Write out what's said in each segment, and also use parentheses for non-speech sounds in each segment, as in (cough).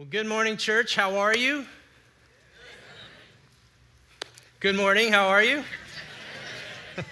Well, good morning, church. How are you? Good morning. How are you? (laughs)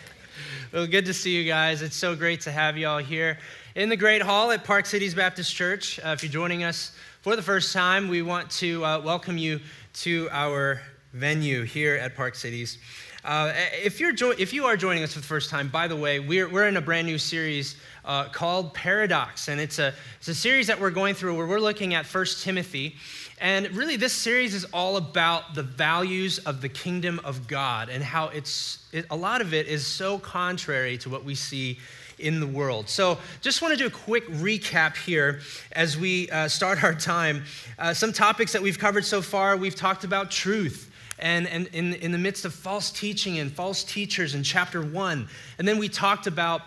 well, good to see you guys. It's so great to have you all here in the Great Hall at Park Cities Baptist Church. Uh, if you're joining us for the first time, we want to uh, welcome you to our venue here at Park Cities. Uh, if, you're jo- if you are joining us for the first time, by the way, we're, we're in a brand new series uh, called Paradox. And it's a, it's a series that we're going through where we're looking at 1 Timothy. And really, this series is all about the values of the kingdom of God and how it's, it, a lot of it is so contrary to what we see in the world. So, just want to do a quick recap here as we uh, start our time. Uh, some topics that we've covered so far we've talked about truth and, and in, in the midst of false teaching and false teachers in chapter one. And then we talked about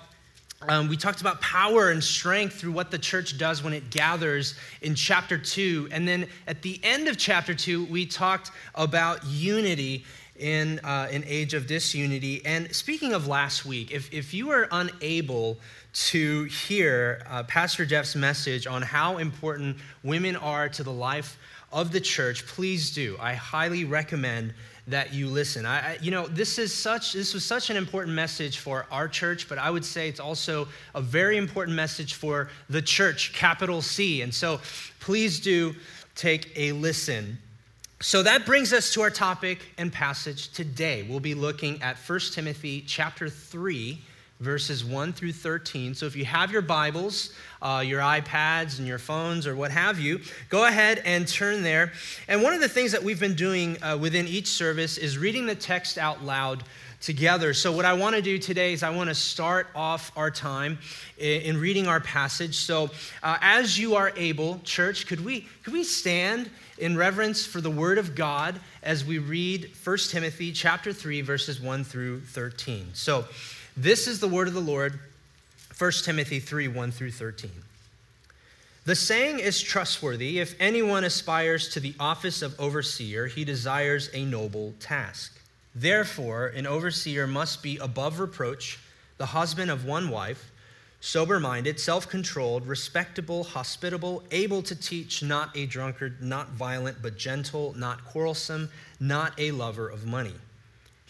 um, we talked about power and strength through what the church does when it gathers in chapter two. And then at the end of chapter two, we talked about unity in uh, an age of disunity. And speaking of last week, if, if you are unable to hear uh, Pastor Jeff's message on how important women are to the life of the church, please do. I highly recommend that you listen. I, I, you know, this is such this was such an important message for our church, but I would say it's also a very important message for the church, capital C. And so, please do take a listen. So that brings us to our topic and passage today. We'll be looking at 1 Timothy chapter 3 verses 1 through 13. So if you have your Bibles, uh, your iPads, and your phones, or what have you, go ahead and turn there. And one of the things that we've been doing uh, within each service is reading the text out loud together. So, what I want to do today is I want to start off our time in, in reading our passage. So, uh, as you are able, church, could we could we stand in reverence for the Word of God as we read 1 Timothy chapter 3, verses 1 through 13? So, this is the word of the Lord, 1 Timothy 3 1 through 13. The saying is trustworthy. If anyone aspires to the office of overseer, he desires a noble task. Therefore, an overseer must be above reproach, the husband of one wife, sober minded, self controlled, respectable, hospitable, able to teach, not a drunkard, not violent, but gentle, not quarrelsome, not a lover of money.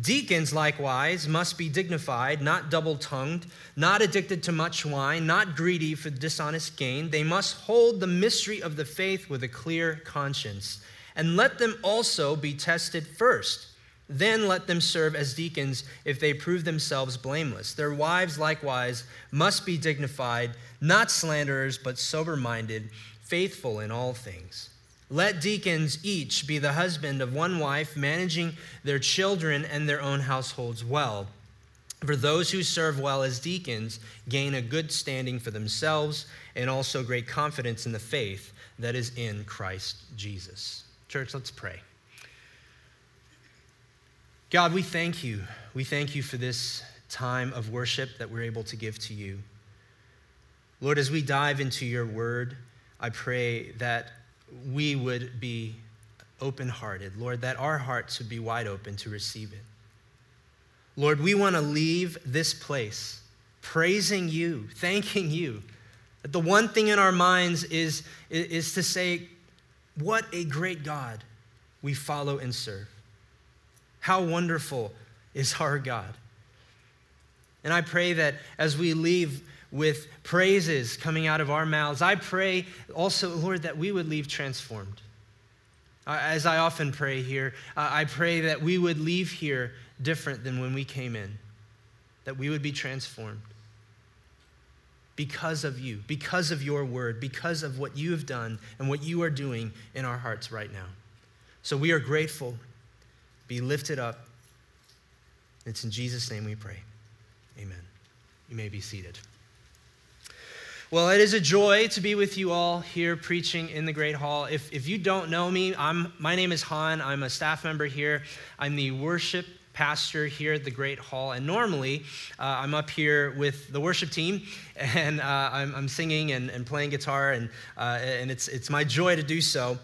Deacons, likewise, must be dignified, not double tongued, not addicted to much wine, not greedy for dishonest gain. They must hold the mystery of the faith with a clear conscience. And let them also be tested first. Then let them serve as deacons if they prove themselves blameless. Their wives, likewise, must be dignified, not slanderers, but sober minded, faithful in all things. Let deacons each be the husband of one wife, managing their children and their own households well. For those who serve well as deacons gain a good standing for themselves and also great confidence in the faith that is in Christ Jesus. Church, let's pray. God, we thank you. We thank you for this time of worship that we're able to give to you. Lord, as we dive into your word, I pray that we would be open hearted. Lord, that our hearts would be wide open to receive it. Lord, we want to leave this place praising you, thanking you. That the one thing in our minds is, is to say, What a great God we follow and serve. How wonderful is our God. And I pray that as we leave with praises coming out of our mouths. I pray also, Lord, that we would leave transformed. Uh, as I often pray here, uh, I pray that we would leave here different than when we came in, that we would be transformed because of you, because of your word, because of what you have done and what you are doing in our hearts right now. So we are grateful. Be lifted up. It's in Jesus' name we pray. Amen. You may be seated. Well, it is a joy to be with you all here preaching in the Great Hall. If, if you don't know me, I'm, my name is Han. I'm a staff member here. I'm the worship pastor here at the Great Hall. And normally, uh, I'm up here with the worship team, (laughs) and uh, I'm, I'm, singing and, and, playing guitar, and, uh, and it's, it's my joy to do so.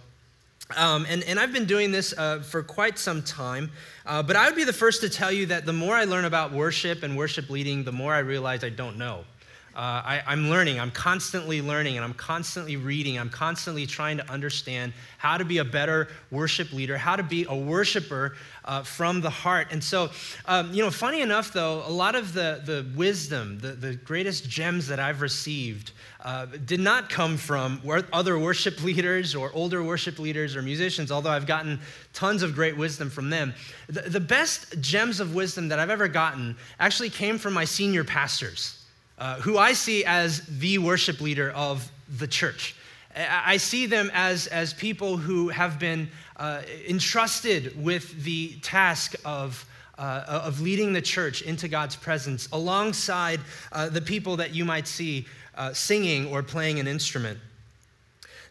Um, and, and I've been doing this uh, for quite some time, uh, but I would be the first to tell you that the more I learn about worship and worship leading, the more I realize I don't know. Uh, I, am learning. I'm constantly learning and I'm constantly reading. I'm constantly trying to understand how to be a better worship leader, how to be a worshiper uh, from the heart. And so, um, you know, funny enough, though, a lot of the, the wisdom, the, the greatest gems that I've received uh, did not come from other worship (laughs) leaders or older worship leaders or musicians, although I've gotten tons of great wisdom from them. The, the best gems of wisdom that I've ever gotten actually came from my senior pastors. Uh, who I see as the worship leader of the church. I see them as, as people who have been uh, entrusted with the task of, uh, of leading the church into God's presence alongside uh, the people that you might see uh, singing or playing an instrument.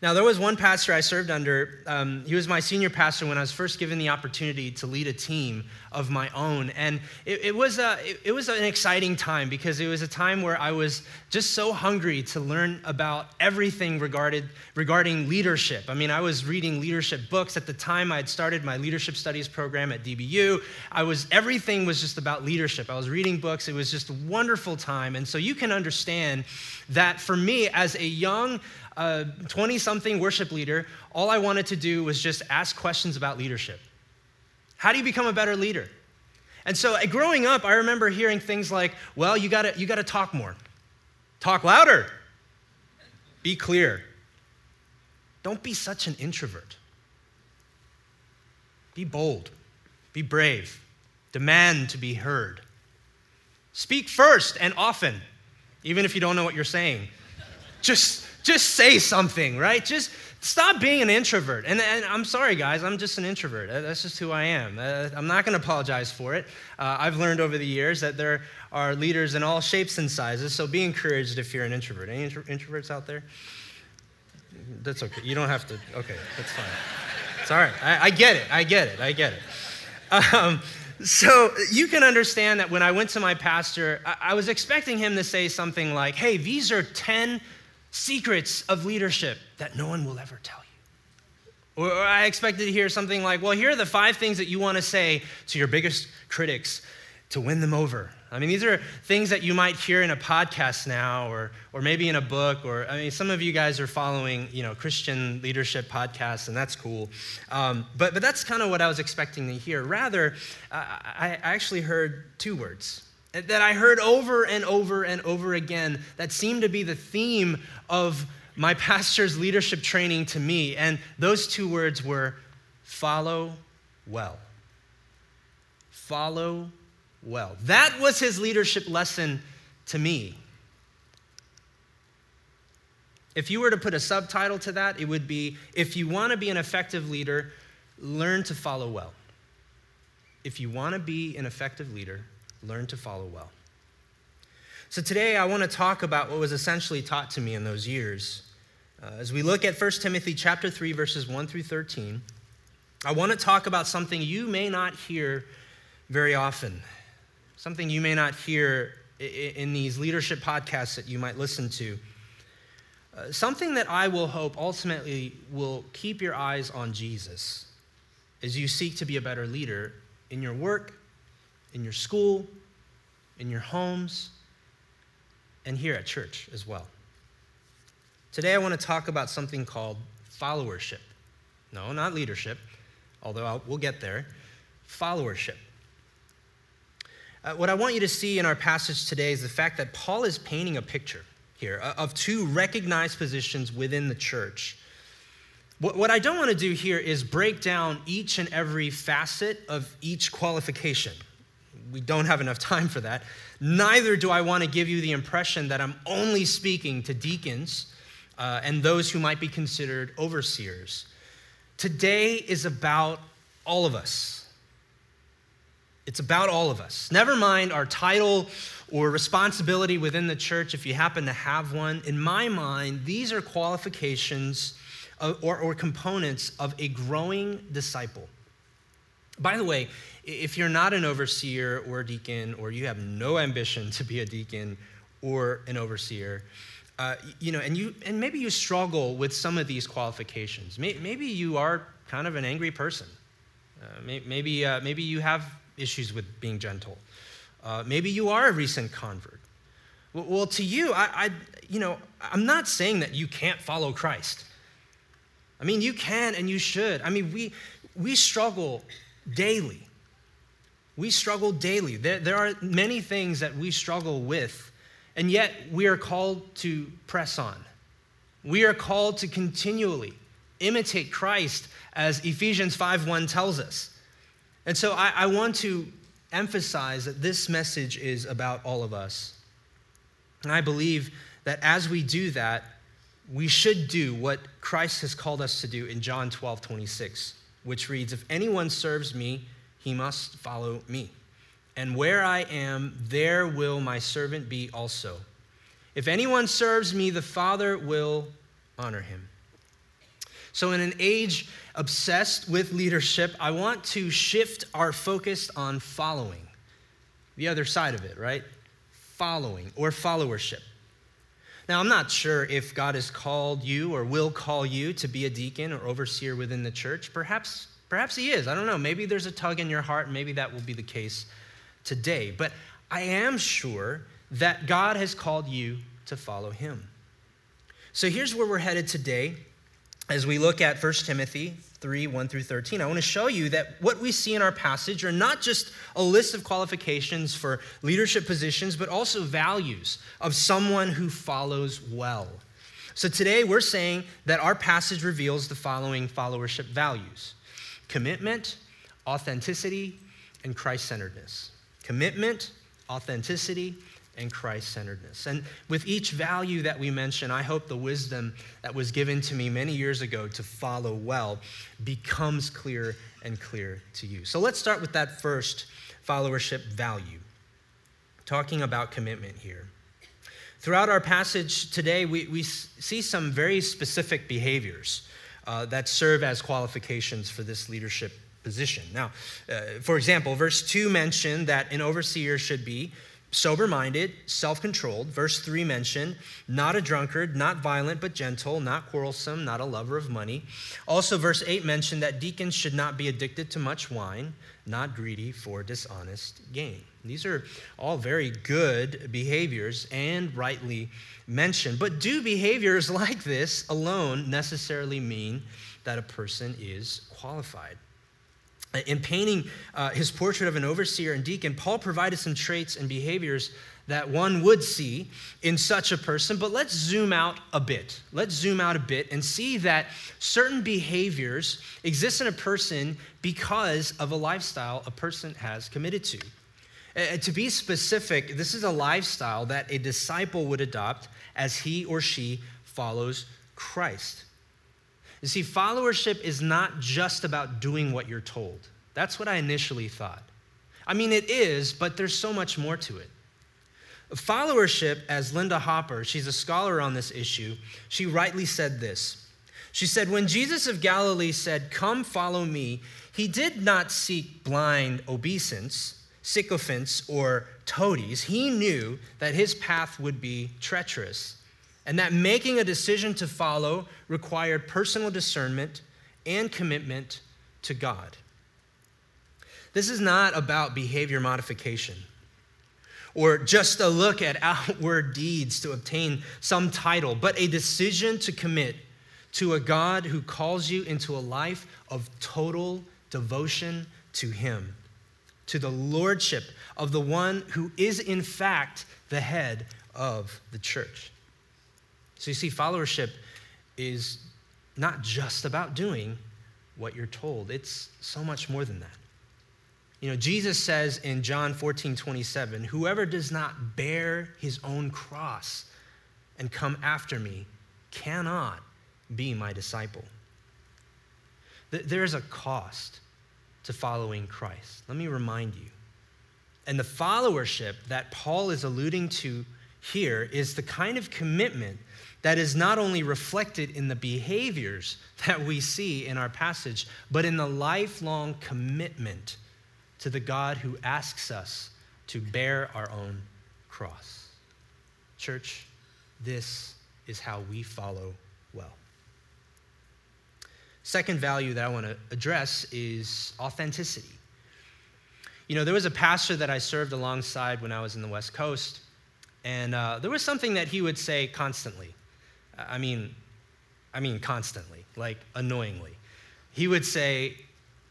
Now, there was one pastor I served under. Um, he was my senior pastor when I was first given the opportunity to lead a team of my own. And it, it was, a, it, it was an exciting time because it was a time where I was just so hungry to learn about everything regarded, regarding leadership. I mean, I was reading leadership books. At the time, I had started my leadership studies program at DBU. I was, everything was just about leadership. I was reading books. It was just a wonderful time. And so you can understand that for me, as a young 20 something worship leader, all I wanted to do was just ask questions about leadership. How do you become a better leader? And so uh, growing up, I remember hearing things like, well, you gotta, you gotta talk more, talk louder, be clear. Don't be such an introvert. Be bold, be brave, demand to be heard. Speak first and often, even if you don't know what you're saying. Just just say something, right? Just stop being an introvert. And, and I'm sorry, guys, I'm just an introvert. That's just who I am. Uh, I'm not going to apologize for it. Uh, I've learned over the years that there are leaders in all shapes and sizes, so be encouraged if you're an introvert. Any intro- introverts out there? That's okay. You don't have to. Okay, that's fine. It's all right. I, I get it. I get it. I get it. Um, so you can understand that when I went to my pastor, I, I was expecting him to say something like, hey, these are 10 secrets of leadership that no one will ever tell you. Or, I expected to hear something like, well, here are the five things that you want to say to your biggest critics to win them over. I mean, these are things that you might hear in a podcast now, or, or maybe in a book, or I mean, some of you guys are following, you know, Christian leadership podcasts, and that's cool. Um, but, but that's kind of what I was expecting to hear. Rather, I, I actually heard two words that I heard over and over and over again that seemed to be the theme of my (laughs) pastor's leadership training to me. And those two words were follow well. Follow well. That was his leadership lesson to me. If you were to put a subtitle to that, it would be If you want to be an effective leader, learn to follow well. If you want to be an effective leader, learn to follow well. So today I want to talk about what was essentially taught to me in those years. Uh, as we look at 1 Timothy chapter 3 verses 1 through 13, I want to talk about something you may not hear very often. Something you may not hear in these leadership podcasts that you might listen to. Uh, something that I will hope ultimately will keep your eyes on Jesus as you seek to be a better leader in your work in your school, in your homes, and here at church as well. Today, I want to talk about something called followership. No, not leadership, although I'll, we'll get there. Followership. Uh, what I want you to see in our passage today is the fact that Paul is painting a picture here of two recognized positions within the church. What, what I don't want to do here is break down each and every facet of each qualification we don't have enough time for that. Neither do I want to give you the impression that I'm only speaking to deacons uh, and those who might be considered overseers. Today is about all of us. It's about all of us. Never mind our title or responsibility within the church if you happen to have one. In my mind, these are qualifications or, or components of a growing disciple. By the way, if you're not an overseer or deacon, or you have no ambition to be a deacon or an overseer, uh, you know, and you and maybe you struggle with some of these qualifications. Maybe you are kind of an angry person. Uh, maybe uh, maybe you have issues with being gentle. Uh, maybe you are a recent convert. Well, well to you, I, I, you know, I'm not saying that you can't follow Christ. I mean, you can and you should. I mean, we we struggle daily. We struggle daily. There, there are many things that we struggle with and yet, we are called to press on. We are called to continually imitate Christ, as Ephesians 5:1 tells us. And so I, I want to emphasize that this message is about all of us. And I believe that as we do that, we should do what Christ has called us to do in John 12, 26, which reads, If anyone serves me, he must follow me and where I am, there will my servant be also. If anyone serves me, the Father will honor him. So, in an age obsessed with leadership, I want to shift our focus on following. The other side of it, right? Following or followership. Now, I'm not sure if God has called you or will call you to be a deacon or overseer within the church. Perhaps, perhaps He is. I don't know. Maybe there's a tug in your heart. Maybe that will be the case today. But I am sure that God has called you to follow him. So here's where we're headed today as we look at 1 Timothy 3 1 through 13. I want to show you that what we see in our passage are not just a list of qualifications for leadership positions, but also values of someone who follows well. So today we're saying that our passage reveals the following followership values commitment, authenticity, and Christ centeredness commitment, authenticity, and Christ centeredness. And with each value that we mention, I hope the wisdom that was given to me many years ago to follow well becomes clear and clear to you. So let's start with that first followership value, talking about commitment here. Throughout our passage today, we, we see some very specific behaviors uh, that serve as qualifications for this leadership position. Now, uh, for example, verse 2 mentioned that an overseer should be sober minded, self controlled. Verse 3 mentioned not a drunkard, not violent, but gentle, not quarrelsome, not a lover of money. Also, verse 8 mentioned that deacons should not be addicted to much wine, not greedy for dishonest gain. These are all very good behaviors and rightly mentioned. But do behaviors (laughs) like this alone necessarily mean that a person is qualified? In painting uh, his portrait of an overseer and deacon, Paul provided some traits and behaviors that one would see in such a person. But let's zoom out a bit. Let's zoom out a bit and see that certain behaviors exist in a person because of a lifestyle a person has committed to. Uh, to be specific, this is a lifestyle that a disciple would adopt as he or she follows Christ. You see, followership is not just about doing what you're told. That's what I initially thought. I mean, it is, but there's so much more to it. Followership, as Linda Hopper, she's a scholar on this issue, she rightly said this. She said, When Jesus of Galilee said, Come follow me, he did not seek blind obeisance, sycophants, or toadies. He knew that his path would be treacherous and that making a decision to follow required personal discernment and commitment to God. This is not about behavior modification or just a look at (laughs) outward deeds to obtain some title, but a decision to commit to a God who calls you into a life of total devotion to Him, to the lordship of the one who is, in fact, the head of the church. So you see, followership is not just about doing what you're told, it's so much more than that. You know, Jesus says in John 14, 27, whoever does not bear his own cross and come after me cannot be my disciple. There is a cost to following Christ. Let me remind you And the followership that Paul is alluding to here is the kind of commitment that is not only reflected in the behaviors that we see in our passage, but in the lifelong commitment to the God who asks us to bear our own cross. Church, this is how we follow well. Second value that I want to address is authenticity. You know, there was a pastor that I served alongside when I was in the West Coast, and uh, there was something that he would say constantly. I mean, I mean, constantly, like annoyingly. He would say,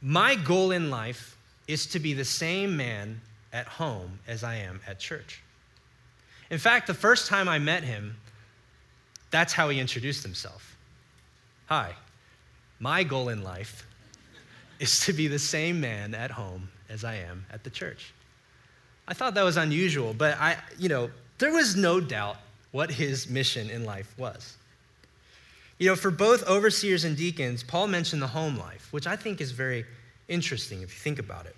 My goal in life is to be the same man at home as I am at church. In fact, the first time I met him, that's how he introduced himself. Hi, my goal in life (laughs) is to be the same man at home as I am at the church. I thought that was unusual, but I, you know, there was no doubt what his mission in life was. You know, for both overseers and deacons, Paul mentioned the home life, which I think is very interesting if you think about it.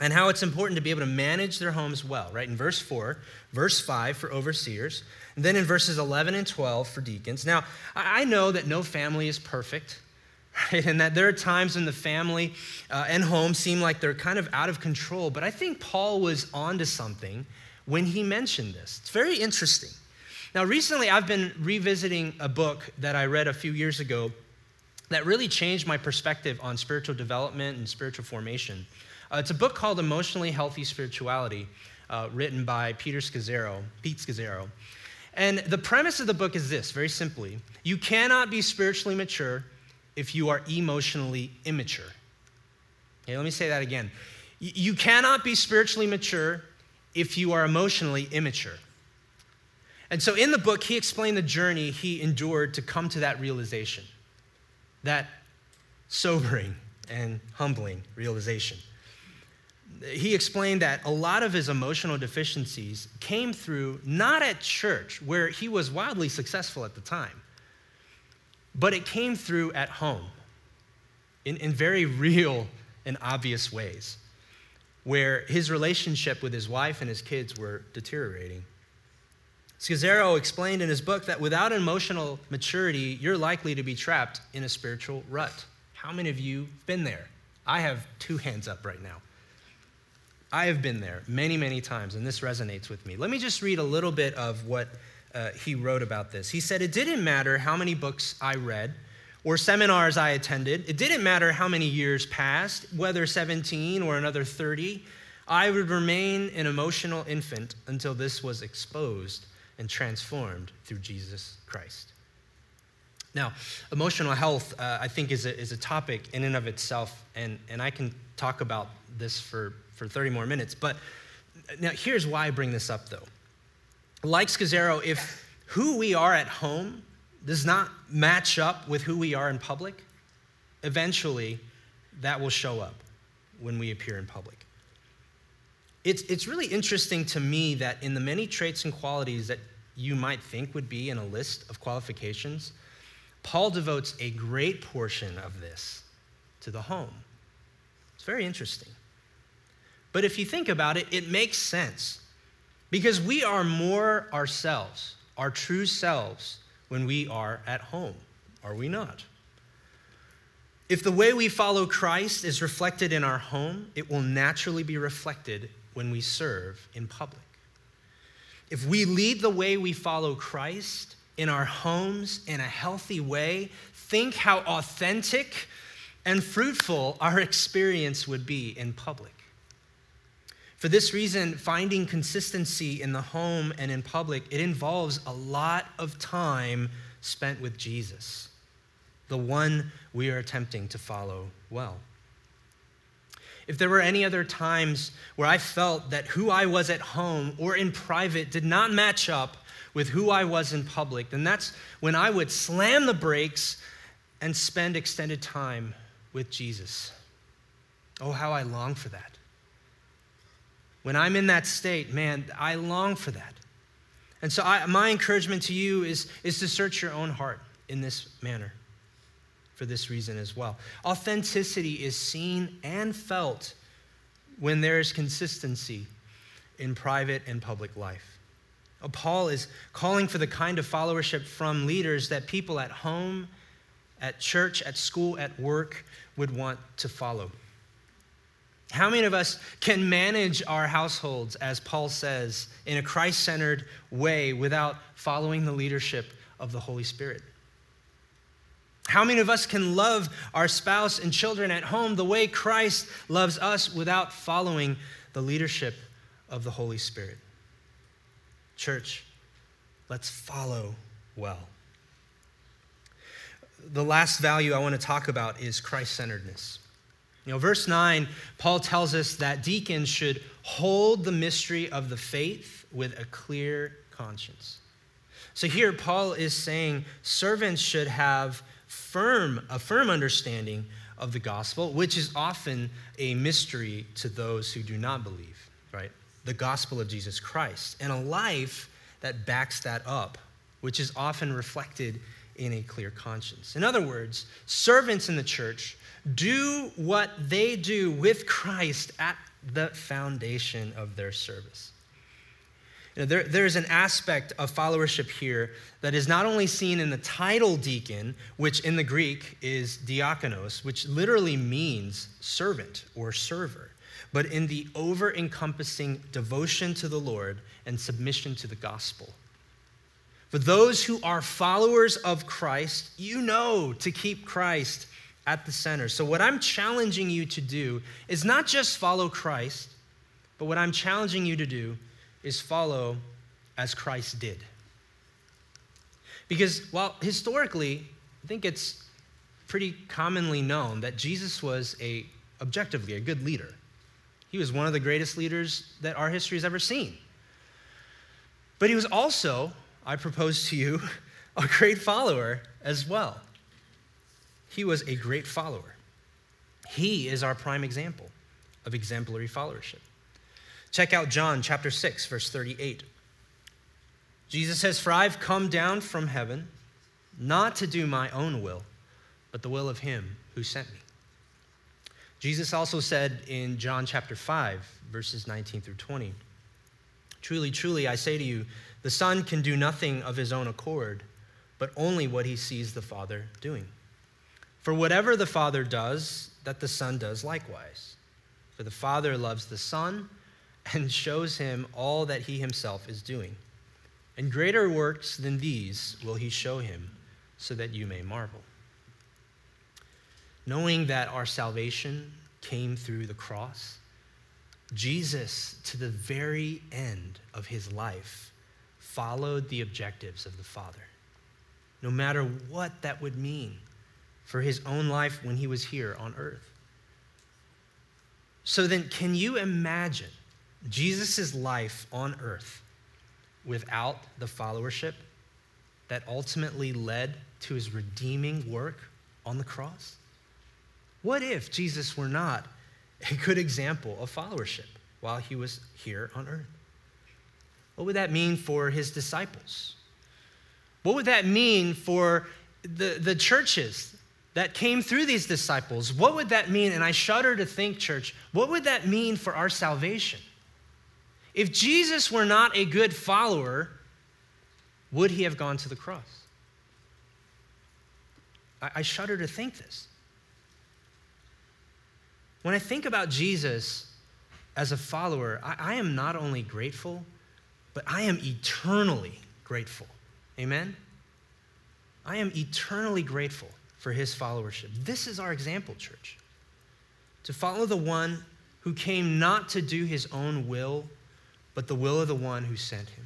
And how it's important to be able to manage their homes well, right? In verse 4, verse 5 for overseers, and then in verses 11 and 12 for deacons. Now, I know that no family is perfect, (laughs) right? And that there are times when the family uh, and home seem like they're kind of out of control, but I think Paul was onto something when he mentioned this. It's very interesting. Now, recently I've been revisiting a book that I read a few years ago that really changed my perspective on spiritual development and spiritual formation. Uh, it's a book called Emotionally Healthy Spirituality, uh, written by Peter Scazzero, Pete Scazzero. And the premise of the book is this very simply you cannot be spiritually mature if you are emotionally immature. Okay, let me say that again. You cannot be spiritually mature if you are emotionally immature. And so in the book, he explained the journey he endured to come to that realization, that sobering and humbling realization. He explained that a lot of his emotional deficiencies came through not at church, where he was wildly successful at the time, but it came through at home in, in very (laughs) real and obvious ways, where his relationship with his wife and his kids were deteriorating. Scazzero explained in his book that without emotional maturity, you're likely to be trapped in a spiritual rut. How many of you have been there? I have two hands up right now. I have been there many, many times, and this resonates with me. Let me just read a little bit of what uh, he wrote about this. He said, It didn't matter how many books I read or seminars I attended, it didn't matter how many years passed, whether 17 or another 30, I would remain an emotional infant until this was exposed and transformed through Jesus Christ. Now, emotional health, uh, I think, is a, is a topic in and of itself, and, and I can talk about this for, for 30 more minutes. But now, here's why I bring this up, though. Like Scazzero, if who we are at home does not match up with who we are in public, eventually that will show up when we appear in public. It's, it's really interesting to me that in the many traits and qualities that you might think would be in a list of qualifications, Paul devotes a great portion of this to the home. It's very interesting. But if you think about it, it makes sense because we are more ourselves, our true selves, when we are at home, are we not? If the way we follow Christ is reflected in our home, it will naturally be reflected when we serve in public. If we lead the way we follow Christ in our homes in a healthy way, think how authentic and fruitful our experience would be in public. For this reason, finding consistency in the home and in public, it involves a lot of time spent with Jesus, the one we are attempting to follow well. If there were any other times where I felt that who I was at home or in private did not match up with who I was in public, then that's when I would slam the brakes and spend extended time with Jesus. Oh, how I long for that. When I'm in that state, man, I long for that. And so, I, my encouragement to you is, is to search your own heart in this manner for this reason as well. Authenticity is seen and felt when there is consistency in private and public life. Uh, Paul is calling for the kind of followership from leaders that people at home, at church, at school, at work would want to follow. How many of us can manage our households, as Paul says, in a Christ centered way without following the leadership of the Holy Spirit? How many of us can love our spouse and children at home the way Christ loves us without following the leadership of the Holy Spirit? Church, let's follow well. The last value I want to talk about is Christ centeredness. You know, verse 9, Paul tells us that deacons should hold the mystery of the faith with a clear conscience. So here, Paul is saying servants should have firm, a firm understanding of the gospel, which is often a mystery to those who do not believe, right? The gospel of Jesus Christ, and a life that backs that up, which is often reflected in a clear conscience. In other words, servants in the church do what they do with Christ at the foundation of their service. You know, there, there's an aspect of followership here that is not only seen in the title deacon, which in the Greek is diakonos, which literally means servant or server, but in the over encompassing devotion to the Lord and submission to the gospel. For those who are followers of Christ, you know to keep Christ at the center. So, what I'm challenging you to do is not just follow Christ, but what I'm challenging you to do is follow as Christ did. Because, well, historically, I think it's pretty commonly known that Jesus was a objectively a good leader. He was one of the greatest leaders that our history has ever seen. But he was also, I propose to you, (laughs) a great follower as well. He was a great follower. He is our prime example of exemplary followership. Check out John chapter 6, verse 38. Jesus says, For I've come down from heaven not to do my own will, but the will of him who sent me. Jesus also said in John chapter 5, verses 19 through 20, Truly, truly, I say to you, the Son can do nothing of his own accord, but only what he sees the Father doing. For whatever the Father does, that the Son does likewise. For the Father loves the Son and shows him all that he himself is doing. And greater works than these will he show him, so that you may marvel. Knowing that our salvation came through the cross, Jesus, to the very end of his life, followed the objectives of the Father, no matter what that would mean for his own life when he was here on earth. So then, can you imagine Jesus' life on earth without the followership that ultimately led to his redeeming work on the cross? What if Jesus were not a good example of followership while he was here on earth? What would that mean for his disciples? What would that mean for the, the churches that came through these disciples? What would that mean? And I shudder to think, church, what would that mean for our salvation? If Jesus were not a good follower, would he have gone to the cross? I, shudder to think this. When I think about Jesus as a follower, I, I am not only grateful, but I am eternally grateful. Amen? I am eternally grateful for his followership. This is our example, church. To follow the one who came not to do his own will, but the will of the one who sent him.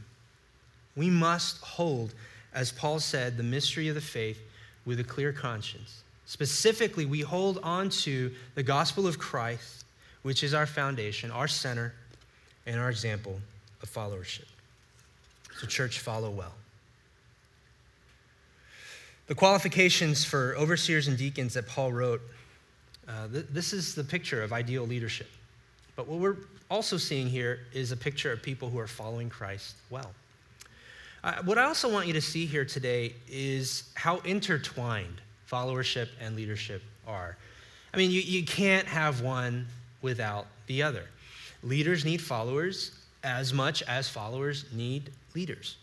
We must hold, as Paul said, the mystery of the faith with a clear conscience. Specifically, we hold on to the gospel of Christ, which is our foundation, our center, and our example of followership. So, church, follow well. The qualifications for overseers and deacons that Paul wrote, uh, th- this is the picture of ideal leadership. But what we're also seeing here is a picture of people who are following Christ well. Uh, what I also want you to see here today is how intertwined followership and leadership are. I mean, you, you can't have one without the other. leaders need followers as much as followers need leaders.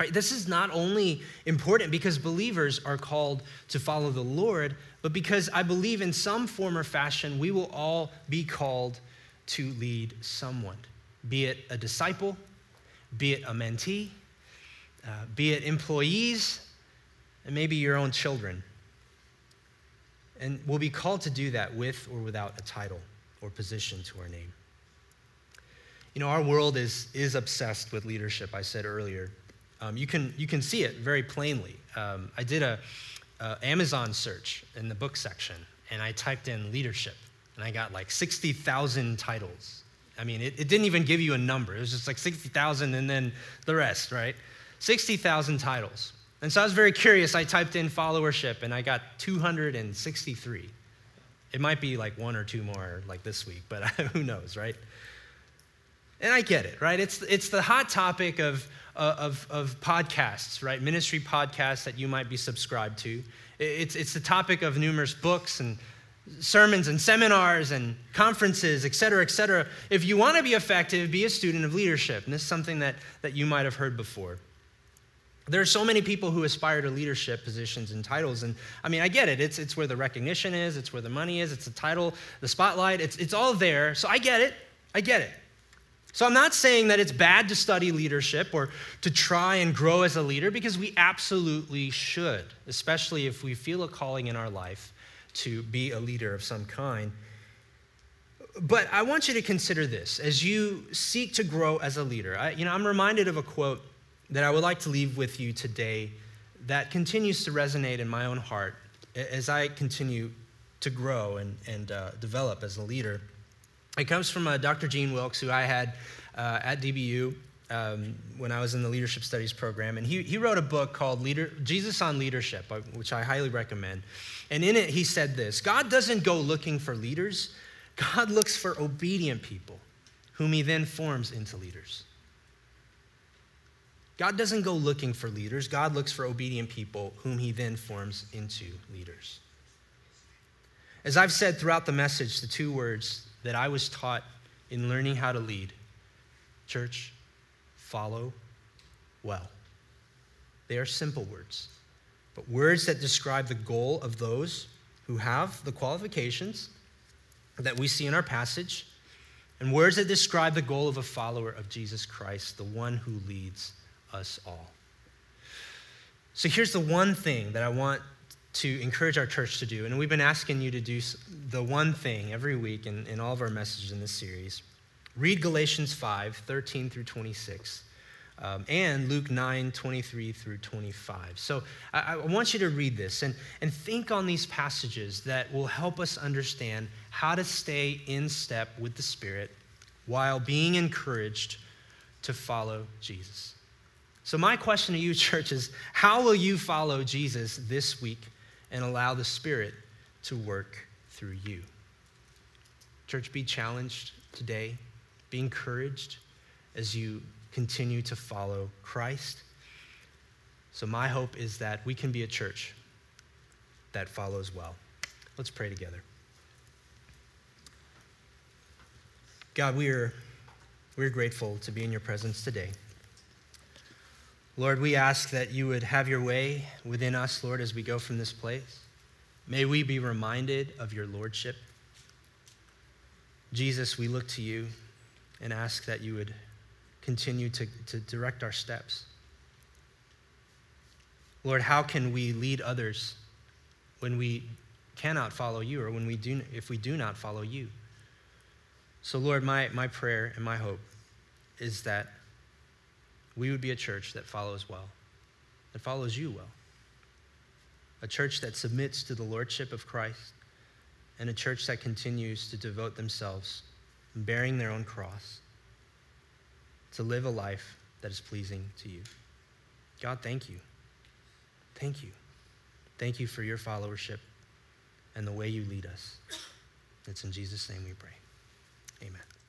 Right, this is not only important because believers are called to follow the Lord, but because I believe in some form or fashion we will all be called to lead someone, be it a disciple, be it a mentee, uh, be it employees, and maybe your own children. And we'll be called to do that with or without a title or position to our name. You know, our world is, is obsessed with leadership, I said earlier. Um, you, can, you can see it very plainly. Um, I did a, Amazon search in the book section, and I typed in leadership, and I got like 60,000 titles. I mean, it, it didn't even give you a number. It was just like 60,000 and then the rest, right? 60,000 titles. And so I was very curious. I typed in followership and I got 263. It might be like one or two more like this week, but (laughs) who knows, right? And I get it, right? It's, it's the hot topic of, Uh, of, of podcasts, right? Ministry podcasts that you might be subscribed to. It's, it's the topic of numerous books and sermons and seminars and conferences, et cetera, et cetera. If you want to be effective, be a student of leadership. And this is something that, that you might have heard before. There are so many people who aspire to leadership positions and titles. And I mean, I get it. It's, it's where the recognition is, it's where the money is, it's the title, the spotlight, it's, it's all there. So I get it. I get it. So I'm not saying that it's bad to study leadership or to try and grow as a leader because we absolutely should, especially if we feel a calling in our life to be a leader of some kind. But I want you to consider this as you seek to grow as a leader. I, you know, I'm reminded of a quote that I would like to leave with you today that continues to resonate in my own heart as I continue to grow and, and uh, develop as a leader. It comes from uh, Dr. Gene Wilkes, who I had uh, at DBU um, when I was in the leadership studies program. And he, he wrote a book called Leader, Jesus on Leadership, uh, which I highly recommend. And in it, he said this God doesn't go looking for leaders, God looks for obedient people, whom he then forms into leaders. God doesn't go looking for leaders, God looks for obedient people, whom he then forms into leaders. As I've said throughout the message, the two words that I was taught in learning how to lead church, follow well. They are simple words, but words that describe the goal of those who have the qualifications that we see in our passage, and words that describe the goal of a follower of Jesus Christ, the one who leads us all. So here's the one thing that I want to encourage our church to do. And we've been asking you to do the one thing every week in, in all of our messages in this series. Read Galatians 5, 13 through 26. Um, and Luke 9, 23 through 25. So I, I, want you to read this and, and think on these passages that will help us understand how to stay in step with the Spirit while being encouraged to follow Jesus. So, my question to you, (laughs) church, is how will you follow Jesus this week and allow the Spirit to work through you. Church, be challenged today, be encouraged as you continue to follow Christ. So, my hope is that we can be a church that follows well. Let's pray together. God, we are, we're grateful to be in your presence today. Lord, we ask that you would have your way within us, Lord, as we go from this place. May we be reminded of your lordship. Jesus, we look to you and ask that you would continue to, to direct our steps. Lord, how can we lead others when we cannot follow you or when we do, if we do not follow you? So, Lord, my, my prayer and my hope is that we would be a church that follows well, that follows you well. A church that submits to the lordship of Christ, and a church that continues to devote themselves, bearing their own cross, to live a life that is pleasing to you. God, thank you. Thank you. Thank you for your followership and the way you lead us. It's in Jesus' name we pray. Amen.